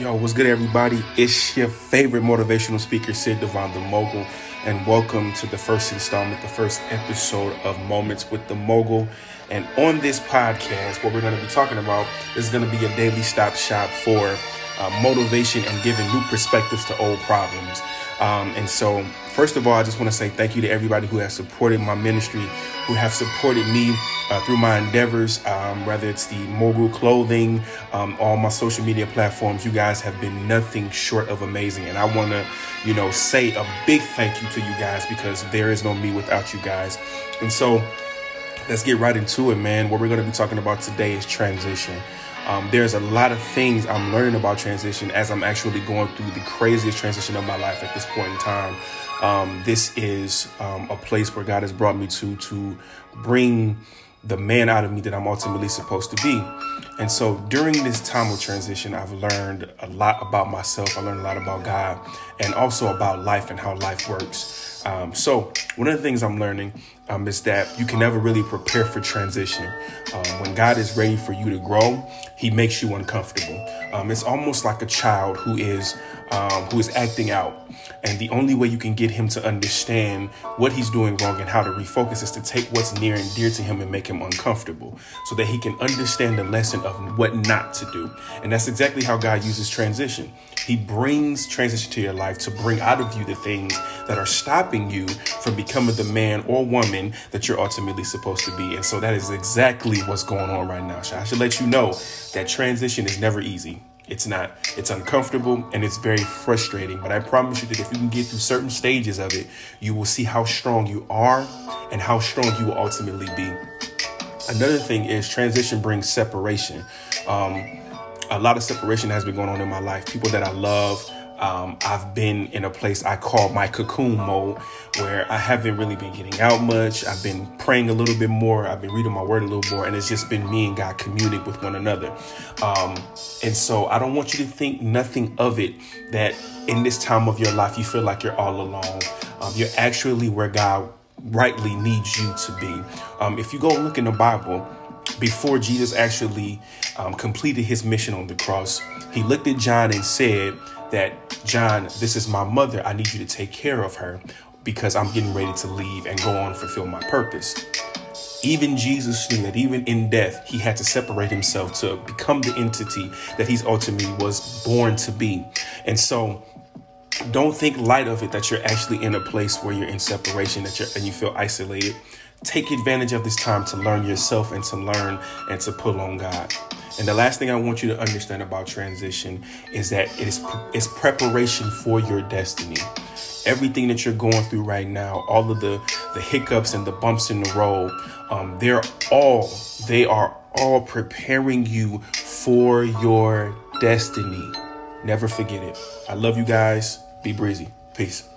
Yo, what's good, everybody? It's your favorite motivational speaker, Sid Devon the Mogul, and welcome to the first installment, the first episode of Moments with the Mogul. And on this podcast, what we're going to be talking about is going to be a daily stop shop for uh, motivation and giving new perspectives to old problems. Um, and so, first of all, I just want to say thank you to everybody who has supported my ministry, who have supported me uh, through my endeavors, um, whether it's the Mogul Clothing, um, all my social media platforms. You guys have been nothing short of amazing. And I want to, you know, say a big thank you to you guys because there is no me without you guys. And so, let's get right into it, man. What we're going to be talking about today is transition. Um, there's a lot of things I'm learning about transition as I'm actually going through the craziest transition of my life at this point in time. Um, this is um, a place where God has brought me to to bring the man out of me that I'm ultimately supposed to be. And so during this time of transition, I've learned a lot about myself. I learned a lot about God and also about life and how life works. Um, so one of the things I'm learning um, is that you can never really prepare for transition. Um, when God is ready for you to grow, He makes you uncomfortable. Um, it's almost like a child who is um, who is acting out, and the only way you can get him to understand what he's doing wrong and how to refocus is to take what's near and dear to him and make him uncomfortable, so that he can understand the lesson of what not to do. And that's exactly how God uses transition. He brings transition to your life to bring out of you the things that are stopping you from becoming the man or woman that you're ultimately supposed to be. And so that is exactly what's going on right now. I should let you know that transition is never easy. It's not. It's uncomfortable and it's very frustrating. But I promise you that if you can get through certain stages of it, you will see how strong you are and how strong you will ultimately be. Another thing is transition brings separation. Um, a lot of separation has been going on in my life. People that I love, um, I've been in a place I call my cocoon mode where I haven't really been getting out much. I've been praying a little bit more. I've been reading my word a little more, and it's just been me and God communing with one another. Um, and so I don't want you to think nothing of it that in this time of your life you feel like you're all alone. Um, you're actually where God rightly needs you to be. Um, if you go look in the Bible, before Jesus actually um, completed his mission on the cross, he looked at John and said that, John, this is my mother. I need you to take care of her because I'm getting ready to leave and go on fulfill my purpose. Even Jesus knew that even in death, he had to separate himself to become the entity that he's ultimately was born to be. And so don't think light of it that you're actually in a place where you're in separation that you're and you feel isolated take advantage of this time to learn yourself and to learn and to pull on God. And the last thing I want you to understand about transition is that it is it's preparation for your destiny. Everything that you're going through right now, all of the the hiccups and the bumps in the road, um, they're all they are all preparing you for your destiny. Never forget it. I love you guys. Be breezy. Peace.